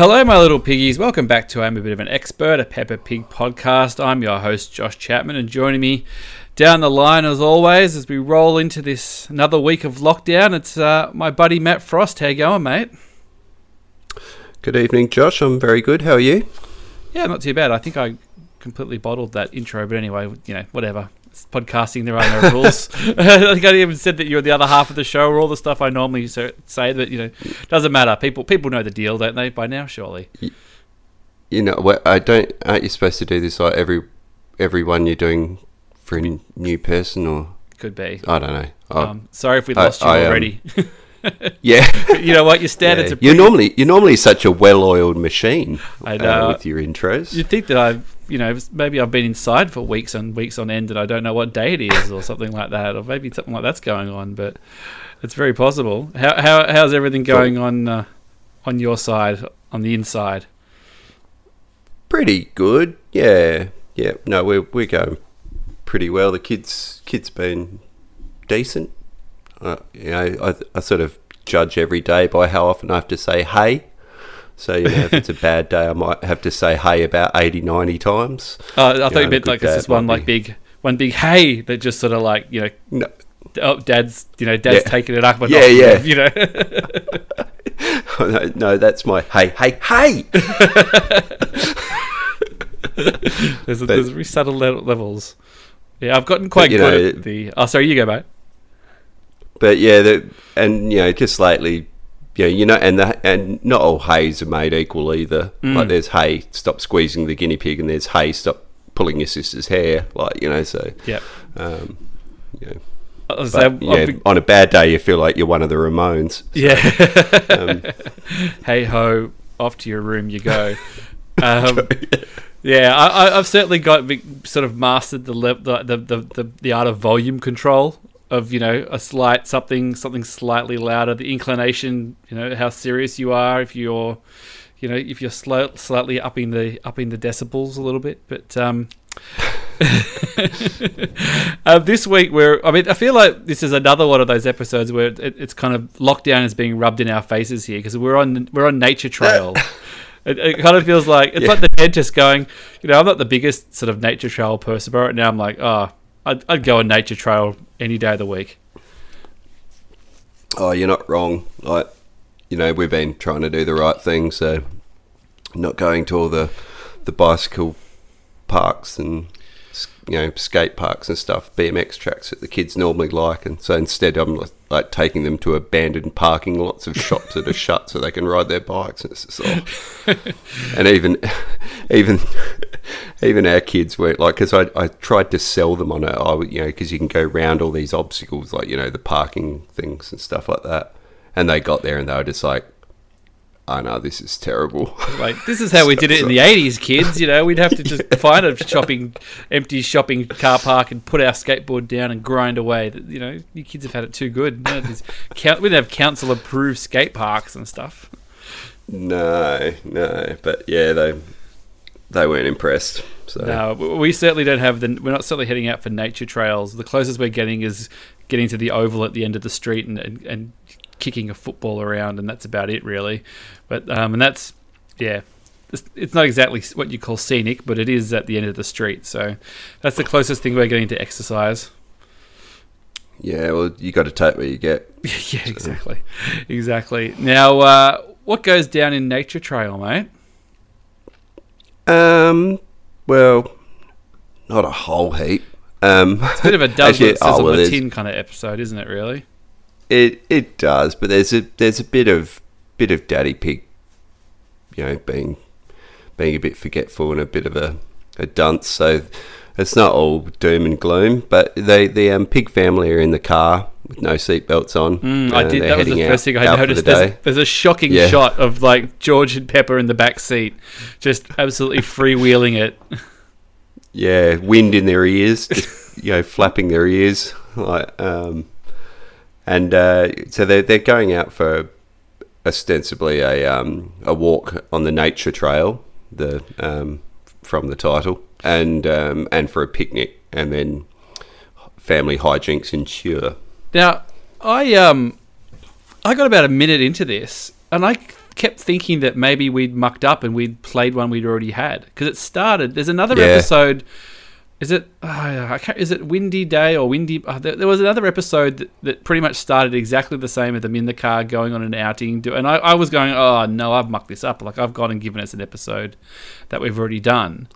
Hello, my little piggies. Welcome back to I'm a Bit of an Expert, a Peppa Pig podcast. I'm your host, Josh Chapman, and joining me down the line, as always, as we roll into this another week of lockdown, it's uh, my buddy Matt Frost. How you going, mate? Good evening, Josh. I'm very good. How are you? Yeah, not too bad. I think I completely bottled that intro, but anyway, you know, whatever. Podcasting, there are no rules. I think I even said that you're the other half of the show, or all the stuff I normally say, but you know, doesn't matter. People people know the deal, don't they? By now, surely. You know, I don't. Aren't you supposed to do this like every every one you're doing for a new person, or could be? I don't know. I, um, sorry if we lost I, you I, already. Um, yeah, you know what? Your standards yeah. are. You're normally you're normally such a well-oiled machine. I know uh, with your intros. You'd think that I've you know maybe I've been inside for weeks and weeks on end and I don't know what day it is or something like that, or maybe something like that's going on. But it's very possible. How, how how's everything going on uh, on your side on the inside? Pretty good. Yeah, yeah. No, we're we're going pretty well. The kids kids been decent uh, you know, I, I sort of judge every day by how often I have to say hey. So, you know, if it's a bad day, I might have to say hey about 80, 90 times. Uh, I thought you, know, you meant like it's just one like big, one big hey that just sort of like, you know, no. oh, dad's, you know, dad's yeah. taking it up. yeah, yeah. You know. no, no, that's my hey, hey, hey. there's, a, there's very subtle levels. Yeah, I've gotten quite good know, at the. Oh, sorry, you go, mate but yeah, the, and you know, just lately, yeah, you know, and the, and not all hays are made equal either. Mm. Like there's hey, stop squeezing the guinea pig, and there's hey, stop pulling your sister's hair. Like you know, so yeah, um, yeah. But, yeah, be- on a bad day, you feel like you're one of the Ramones. So, yeah. um, hey ho, off to your room you go. Um, yeah, I, have certainly got sort of mastered the, the, the the the art of volume control of you know a slight something something slightly louder. The inclination you know how serious you are if you're you know if you're slow, slightly upping the upping the decibels a little bit. But um uh, this week we're i mean i feel like this is another one of those episodes where it, it's kind of lockdown is being rubbed in our faces here because we're on we're on nature trail. It, it, kind of feels like it's yeah. like the dentist going, you know, I'm not the biggest sort of nature trail person, but right now I'm like, oh, I'd, I'd go on nature trail any day of the week. Oh, you're not wrong. Like, you know, we've been trying to do the right thing, so not going to all the the bicycle parks and you know skate parks and stuff, BMX tracks that the kids normally like, and so instead I'm like taking them to abandoned parking lots of shops that are shut so they can ride their bikes. And, oh. and even even even our kids were like, because I, I tried to sell them on it, I you know because you can go round all these obstacles like you know the parking things and stuff like that, and they got there and they were just like I know this is terrible. Like this is how we did it in the eighties, kids. You know, we'd have to just find a shopping, empty shopping car park and put our skateboard down and grind away. You know, you kids have had it too good. You know, we didn't have council approved skate parks and stuff. No, no, but yeah, they they weren't impressed. So no, we certainly don't have the. We're not certainly heading out for nature trails. The closest we're getting is getting to the oval at the end of the street and, and, and kicking a football around, and that's about it, really. But um, and that's yeah, it's, it's not exactly what you call scenic, but it is at the end of the street. So that's the closest thing we're getting to exercise. Yeah, well, you got to take what you get. yeah, exactly, exactly. Now, uh, what goes down in Nature Trail, mate? Um, well, not a whole heap. Um, it's a bit of a does actually, oh, well, tin kind of episode, isn't it? Really? It it does, but there's a there's a bit of bit of Daddy Pig, you know, being being a bit forgetful and a bit of a, a dunce. So it's not all doom and gloom. But they the um, pig family are in the car with no seatbelts on. Mm, I did. That was the first thing I noticed. The there's, there's, a shocking yeah. shot of like George and Peppa in the back seat, just absolutely freewheeling it. Yeah, wind in their ears, just, you know, flapping their ears, like um, and uh, so they're they're going out for ostensibly a um, a walk on the nature trail, the um, from the title, and um, and for a picnic, and then family hijinks ensure. Now, I um, I got about a minute into this, and I kept thinking that maybe we'd mucked up and we'd played one we'd already had because it started. There's another Yeah. episode. Is it? Oh, I can't, is it Windy Day or Windy? Uh, there, there was another episode that, that pretty much started exactly the same with them in the car going on an outing. Do, and I, I was going, oh no, I've mucked this up. Like I've gone and given us an episode that we've already done.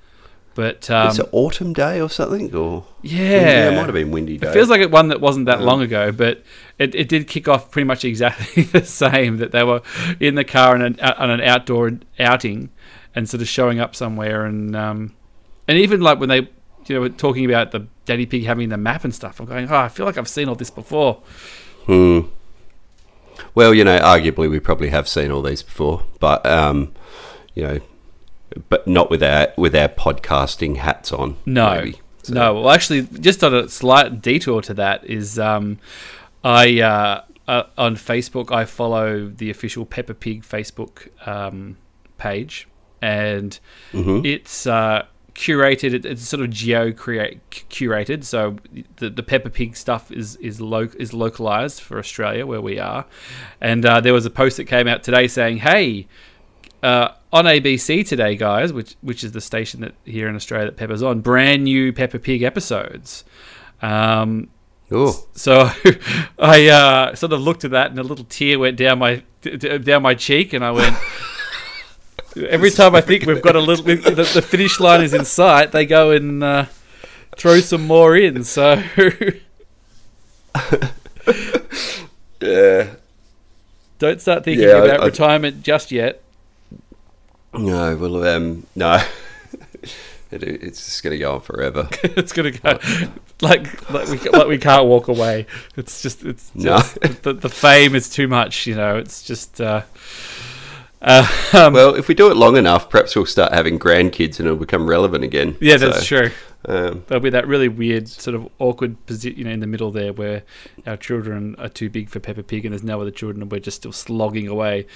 But um, it's an autumn day or something, or yeah, it might have been windy day. it feels like it one that wasn't that Um, long ago, but it, it did kick off pretty much exactly the same. That they were in the car on an on an outdoor outing and sort of showing up somewhere, and um, and even like when they you know were talking about the Daddy Pig having the map and stuff, I'm going, oh, I feel like I've seen all this before. Hmm. Well, you know, arguably we probably have seen all these before, but um, you know, but not with our with our podcasting hats on. No, maybe. So- no. Well, actually, just on a slight detour to that is, um, I uh, uh, on Facebook I follow the official Peppa Pig Facebook um, page, and Mhm. it's uh, curated. It's sort of geo create curated, so the the Peppa Pig stuff is is lo- is localized for Australia where we are, and uh, there was a post that came out today saying, "Hey." Uh, on ABC today, guys, which which is the station that here in Australia that Peppa's on, brand new Peppa Pig episodes. Um, Oh, so I uh, sort of looked at that, and a little tear went down my d- d- down my cheek, and I went. Every time I think we've got a little, the, the finish line is in sight, they go and uh, throw some more in. So yeah. don't start thinking Yeah, I- about I- retirement just yet. No, well, um, no. It, it's just going to go on forever. it's gonna go like like we like we can't walk away. It's just it's No. the the fame is too much. You know, it's just. Uh, uh, um, well, if we do it long enough, perhaps we'll start having grandkids and it'll become relevant again. yeah, that's So, true. Um, There'll be that really weird sort of awkward position, you know, in the middle there, where our children are too big for Peppa Pig, and there's no other children, and we're just still slogging away.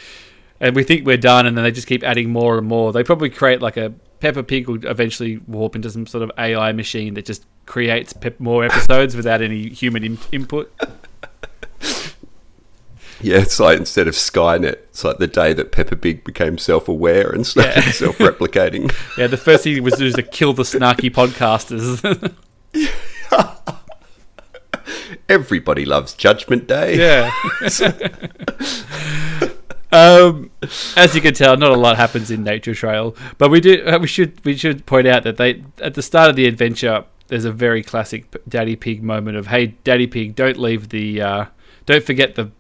And we think we're done, and then they just keep adding more and more. They probably create like a Peppa Pig will eventually warp into some sort of AI machine that just creates pep- more episodes without any human in- input. yeah, it's like instead of Skynet, it's like the day that Peppa Pig became self-aware and started Yeah. self-replicating. Yeah, the first thing he was just to kill the snarky podcasters. Everybody loves Judgment Day. yeah. um, as you can tell, not a lot happens in Nature Trail, but we do. uh, We should we should point out that they at the start of the adventure, there's a very classic Daddy Pig moment of "Hey, Daddy Pig, don't leave the, uh, don't forget the,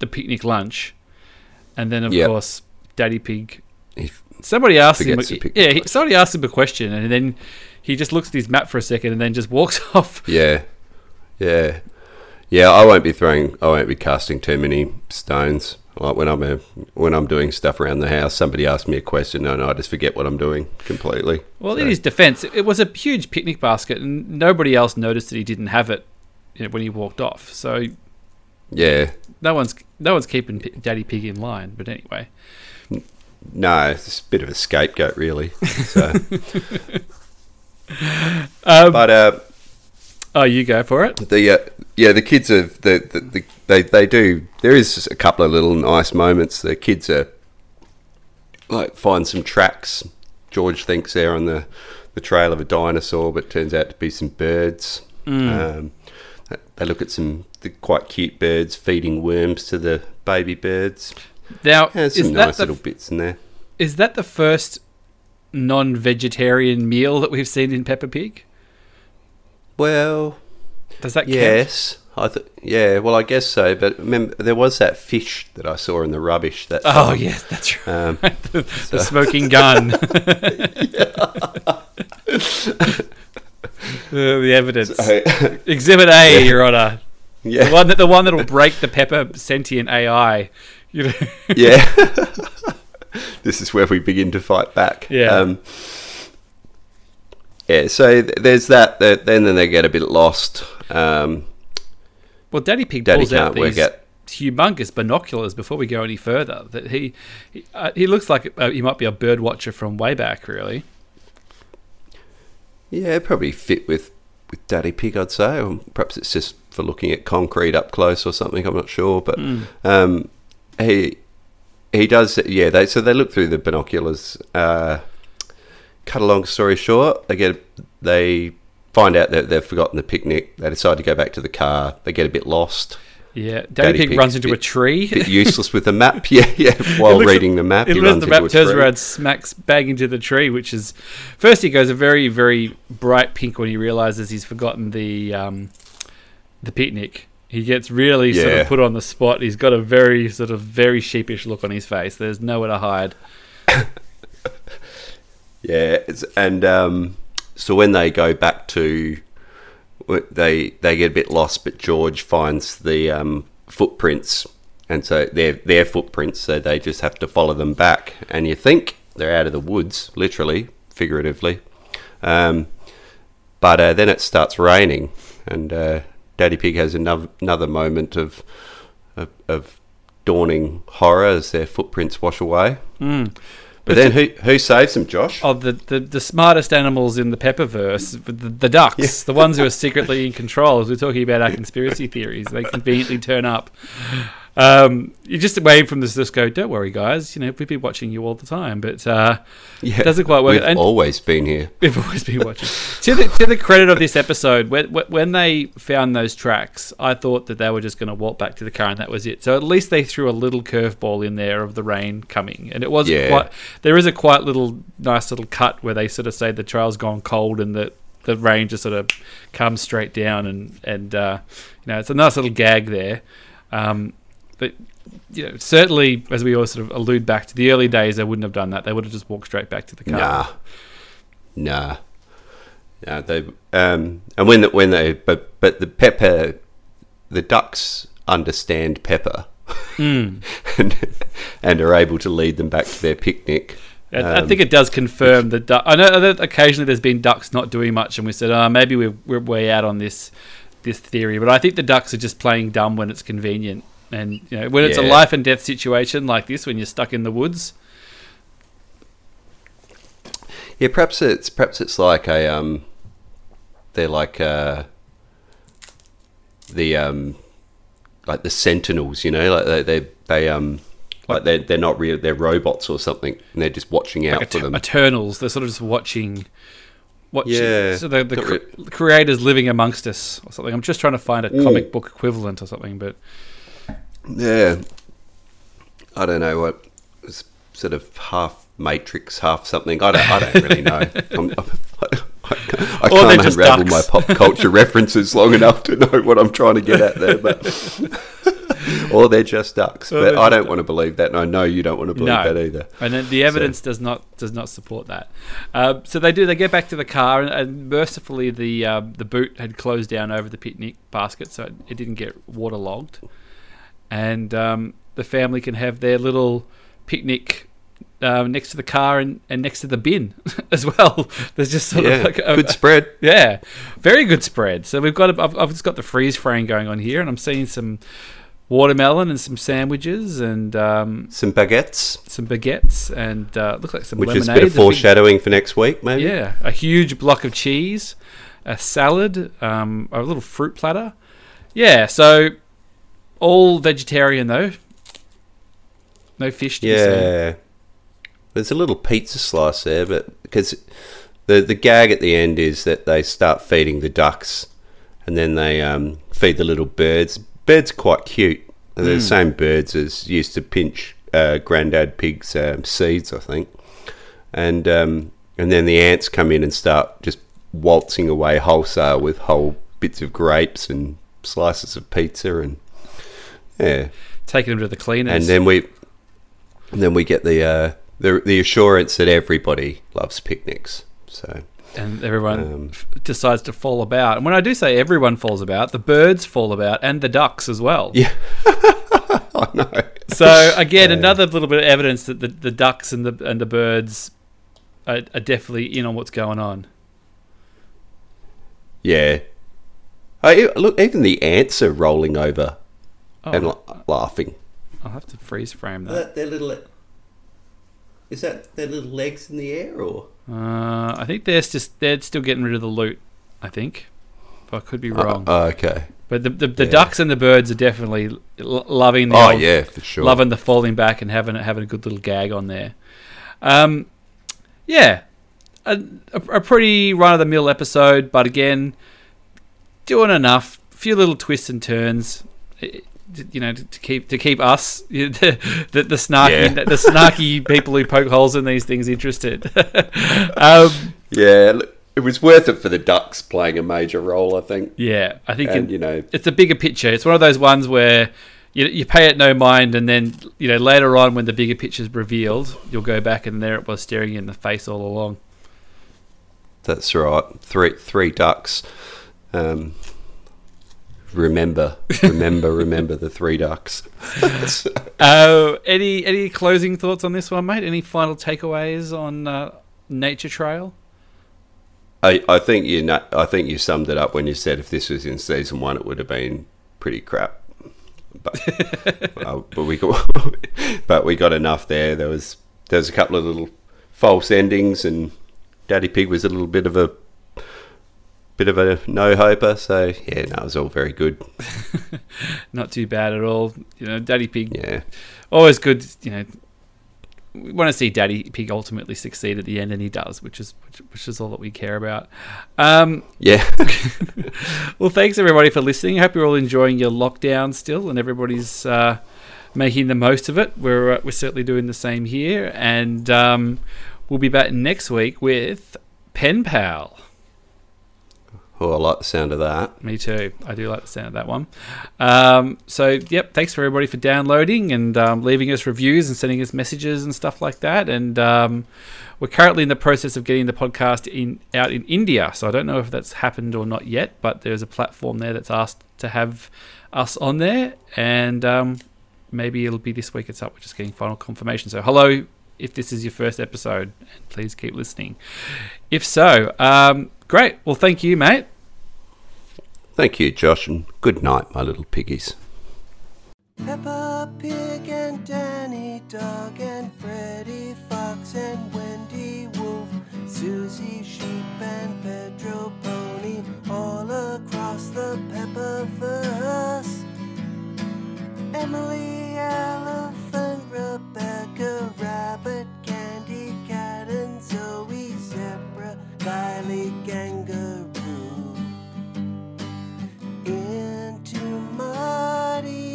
the picnic lunch," and then of Yep. course Daddy Pig. He Somebody asks him, forgets the picnic yeah, he, somebody asks him a question, and then he just looks at his map for a second, and then just walks off. Yeah, yeah, yeah. I won't be throwing. I won't be casting too many stones. Like when I'm a, when I'm doing stuff around the house, somebody asks me a question, and I just forget what I'm doing completely. Well, So- in his defense, it was a huge picnic basket, and nobody else noticed that he didn't have it you know, when he walked off. So yeah, no one's no one's keeping Daddy Pig in line. But anyway, no, it's a bit of a scapegoat, really. So, um, but uh, oh, you go for it. the uh, yeah, the kids are the, the, the they they do. There is a couple of little nice moments. The kids are like find some tracks. George thinks they're on the the trail of a dinosaur, but turns out to be some birds. Um, they look at some the quite cute birds feeding worms to the baby birds. Now, Yeah, there's is some that nice the, little bits in there. is that the first non-vegetarian meal that we've seen in Peppa Pig? Well, Does that count? yes, I th- yeah. Well, I guess so. But remember, there was that fish that I saw in the rubbish. That Oh time. yes, that's right. Um, the, the smoking gun. Uh, the evidence. so- Exhibit A, Your Honor. yeah. The one that the one that'll break the Peppa sentient AI. You know. yeah. this is where we begin to fight back. Yeah. Um, yeah. So th- there's that. that- Then then they get a bit lost. Um, Well, Daddy Pig Daddy pulls out these out. humongous binoculars before we go any further. That he he, uh, he looks like uh, he might be a bird watcher from way back, really. Yeah, probably fit with with Daddy Pig, I'd say. Or perhaps it's just for looking at concrete up close or something. I'm not sure, but Hmm. um, he he does. Yeah, they so they look through the binoculars. Uh, cut a long story short, they get they find out that they've forgotten the picnic. They decide to go back to the car. They get a bit lost. Yeah, Daddy, Pig, runs into bit, a tree. Bit useless with the map. Yeah, yeah. While reading the map, he runs the map, turns around, smacks bang into the tree. Which is first he goes a very very bright pink when he realizes he's forgotten the um, the picnic. He gets really yeah. sort of put on the spot. He's got a very sort of very sheepish look on his face. There's nowhere to hide. yeah, and um, so when they go back to they they get a bit lost, but George finds the um, footprints, and so they're their footprints, so they just have to follow them back. And you think they're out of the woods, literally, figuratively, um, but uh, then it starts raining, and uh, Daddy Pig has another another moment of of, of dawning horror as their footprints wash away. Mm. But then who who saves them, Josh? Oh, the, the, the smartest animals in the Pepperverse, the, the ducks, yeah. the ones who are secretly in control. As we're talking about our conspiracy theories, they conveniently turn up. Um, you just away from this, just go, don't worry, guys. You know, we've been watching you all the time, but uh, yeah, it doesn't quite work. We've and always been here. We've always been watching. to, the, to the credit of this episode, when, when they found those tracks, I thought that they were just going to walk back to the car and that was it. So at least they threw a little curveball in there of the rain coming, and it wasn't yeah. quite. There is a quite little nice little cut where they sort of say the trail's gone cold and that the rain just sort of comes straight down, and and uh, you know it's a nice little gag there. Um, but you know, certainly, as we all sort of allude back to the early days, they wouldn't have done that. They would have just walked straight back to the car. Nah, nah, nah. They um, and when the, when they but but the Peppa, the ducks understand Peppa, mm. and and are able to lead them back to their picnic. Um, I think it does confirm that. Du- I know that occasionally there's been ducks not doing much, and we said, "Oh, maybe we're we're way out on this this theory." But I think the ducks are just playing dumb when it's convenient and you know, when it's yeah. a life and death situation like this, when you're stuck in the woods. Yeah, perhaps it's perhaps it's like a um, they're like uh, the um, like the sentinels, you know, like they they, they um. Like they're, they're not real, they're robots or something, and they're just watching out like for them. Eternals, they're sort of just watching watching. Yeah. So the, the cr- creators living amongst us or something. I'm just trying to find a comic book equivalent or something, but yeah, I don't know what sort of half Matrix, half something. I don't. I don't really know. I'm, I, I, I can't unravel ducks. my pop culture references long enough to know what I'm trying to get at there. But or they're just ducks. Or but I don't want to believe that, and I know you don't want to believe no. that either. And the evidence so. does not does not support that. Uh, so they do. They get back to the car, and, and mercifully, the uh, the boot had closed down over the picnic basket, so it, it didn't get waterlogged and um, the family can have their little picnic uh, next to the car and, and next to the bin as well. There's just sort yeah, of like a good spread. Yeah, very good spread. So we've got I've, I've just got the freeze frame going on here, and I'm seeing some watermelon and some sandwiches and um, some baguettes, some baguettes, and uh, looks like some which lemonade. is a bit of foreshadowing big, for next week, maybe. Yeah, a huge block of cheese, a salad, um, a little fruit platter. Yeah, so all vegetarian though. No fish. yeah. There's a little pizza slice there, but because the the gag at the end is that they start feeding the ducks, and then they um, feed the little birds. Birds are quite cute. They're mm. the hmm. same birds as used to pinch uh, Grandad Pig's um, seeds, I think. And um, and then the ants come in and start just waltzing away wholesale with whole bits of grapes and slices of pizza and yeah, taking them to the cleaners, and then we, and then we get the uh, the the assurance that everybody loves picnics. So and everyone um, f- decides to fall about. And when I do say everyone falls about, the birds fall about and the ducks as well. Yeah. I know. So again, yeah. another little bit of evidence that the, the ducks and the and the birds are, are definitely in on what's going on. Yeah. I, look, even the ants are rolling over oh, and la- laughing. I'll have to freeze frame that. that. Their little is that their little legs in the air, or uh, I think they're just they're still getting rid of the loot. I think. I could be wrong. Oh, okay. but the the, the yeah. ducks and the birds are definitely l- loving the Oh old- yeah, for sure. loving the falling back and having having a good little gag on there. Um, yeah, a, a, a pretty run of the mill episode, but again, doing enough. few little twists and turns. Eh, You know, to, to keep to keep us the the, the snarky Yeah. the snarky people who poke holes in these things interested. um, Yeah, look, it was worth it for the Ducks playing a major role, I think. yeah, I think And in- you know, it's a bigger picture. It's one of those ones where you, you pay it no mind, and then you know later on when the bigger picture's revealed, you'll go back and there it was staring you in the face all along. that's right. Three three ducks. Um, remember, remember, remember the three ducks. Uh, any any closing thoughts on this one, mate? Any final takeaways on uh, Nature Trail? I, I think you know, I think you summed it up when you said if this was in season one, it would have been pretty crap. But uh, but we got but we got enough there. There was there was a couple of little false endings, and Daddy Pig was a little bit of a bit of a no hoper. So yeah, no, it was all very good. Not too bad at all. You know, Daddy Pig Yeah, always good. You know, we want to see Daddy Pig ultimately succeed at the end, and he does, which is which, which is all that we care about. Um, yeah, well, thanks everybody for listening. I hope you're all enjoying your lockdown still, and everybody's uh, making the most of it. We're uh, we're certainly doing the same here, and um, we'll be back next week with Pen Pal. Oh, I like the sound of that. Me too. I do like the sound of that one. Um, so, yep. Thanks for everybody for downloading and um, leaving us reviews and sending us messages and stuff like that. And um, we're currently in the process of getting the podcast in out in India. So I don't know if that's happened or not yet, but there's a platform there that's asked to have us on there, and um, maybe it'll be this week. It's up. We're just getting final confirmation. So, hello. If this is your first episode, please keep listening. If so, um, Great. Well, thank you, mate. Thank you, Josh, and good night, my little piggies. Peppa Pig and Danny Dog and Freddy Fox and Wendy Wolf, Susie Sheep and Pedro Pony, all across the Pepperverse. Emily Elephant, Rebecca Rabbit, Candy Cat, and Zoe tiny kangaroo into muddy